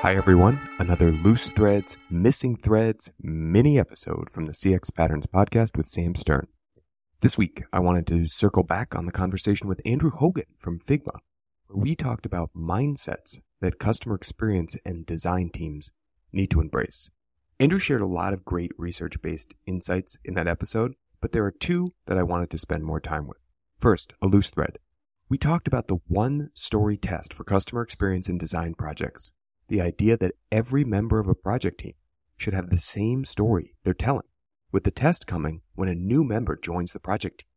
Hi, everyone. Another Loose Threads, Missing Threads mini episode from the CX Patterns podcast with Sam Stern. This week, I wanted to circle back on the conversation with Andrew Hogan from Figma, where we talked about mindsets that customer experience and design teams need to embrace. Andrew shared a lot of great research based insights in that episode, but there are two that I wanted to spend more time with. First, a loose thread. We talked about the one story test for customer experience and design projects. The idea that every member of a project team should have the same story they're telling, with the test coming when a new member joins the project team.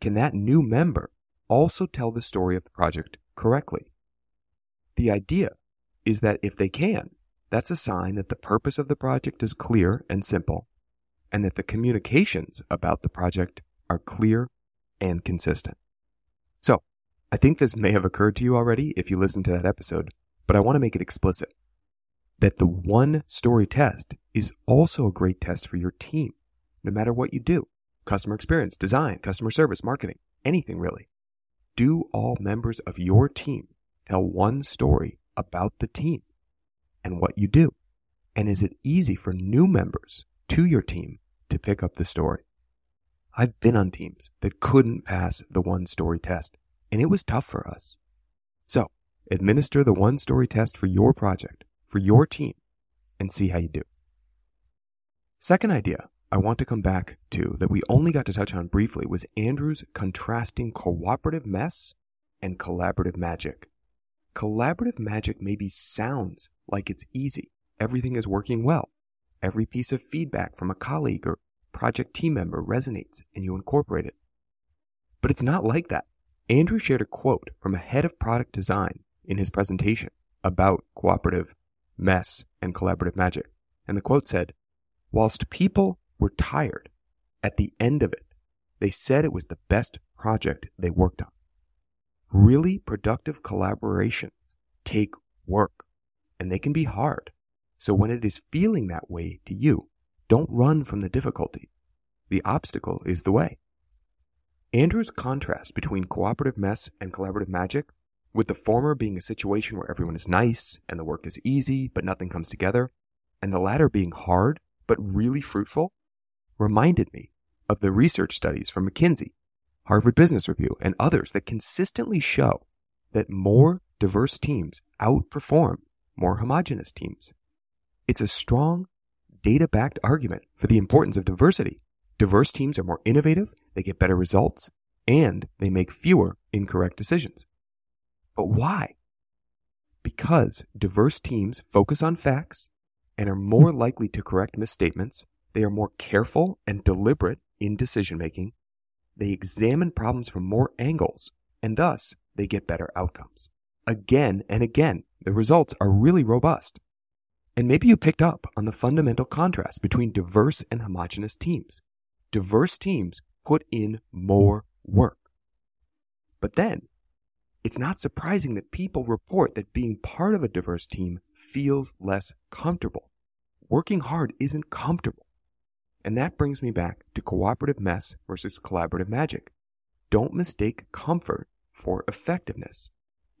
Can that new member also tell the story of the project correctly? The idea is that if they can, that's a sign that the purpose of the project is clear and simple, and that the communications about the project are clear and consistent. So, I think this may have occurred to you already if you listened to that episode, but I want to make it explicit that the one story test is also a great test for your team, no matter what you do customer experience, design, customer service, marketing, anything really. Do all members of your team tell one story about the team and what you do? And is it easy for new members to your team to pick up the story? I've been on teams that couldn't pass the one story test and it was tough for us. So, administer the one story test for your project, for your team, and see how you do. Second idea I want to come back to that we only got to touch on briefly was Andrew's contrasting cooperative mess and collaborative magic. Collaborative magic maybe sounds like it's easy. Everything is working well. Every piece of feedback from a colleague or project team member resonates and you incorporate it. But it's not like that. Andrew shared a quote from a head of product design in his presentation about cooperative mess and collaborative magic. And the quote said, Whilst people were tired at the end of it, they said it was the best project they worked on. Really productive collaborations take work and they can be hard. So when it is feeling that way to you, don't run from the difficulty. The obstacle is the way. Andrew's contrast between cooperative mess and collaborative magic, with the former being a situation where everyone is nice and the work is easy but nothing comes together, and the latter being hard but really fruitful, reminded me of the research studies from McKinsey, Harvard Business Review, and others that consistently show that more diverse teams outperform more homogenous teams. It's a strong, data backed argument for the importance of diversity Diverse teams are more innovative, they get better results, and they make fewer incorrect decisions. But why? Because diverse teams focus on facts and are more hmm. likely to correct misstatements, they are more careful and deliberate in decision making, they examine problems from more angles, and thus they get better outcomes. Again and again, the results are really robust. And maybe you picked up on the fundamental contrast between diverse and homogenous teams diverse teams put in more work. But then, it's not surprising that people report that being part of a diverse team feels less comfortable. Working hard isn't comfortable. And that brings me back to cooperative mess versus collaborative magic. Don't mistake comfort for effectiveness.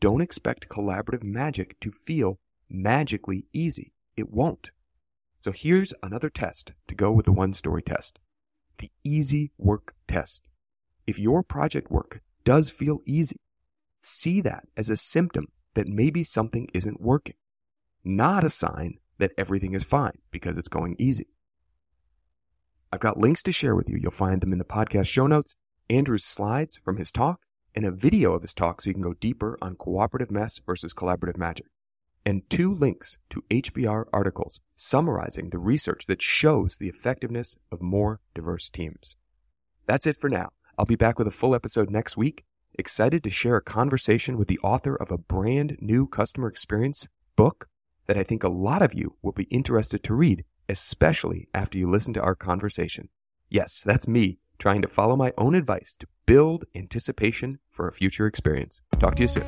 Don't expect collaborative magic to feel magically easy. It won't. So here's another test to go with the one story test the easy work test. If your project work does feel easy, see that as a symptom that maybe something isn't working, not a sign that everything is fine because it's going easy. I've got links to share with you. You'll find them in the podcast show notes, Andrew's slides from his talk, and a video of his talk so you can go deeper on cooperative mess versus collaborative magic and two links to HBR articles summarizing the research that shows the effectiveness of more diverse teams. That's it for now. I'll be back with a full episode next week. Excited to share a conversation with the author of a brand new customer experience book that I think a lot of you will be interested to read, especially after you listen to our conversation. Yes, that's me trying to follow my own advice to build anticipation for a future experience. Talk to you soon.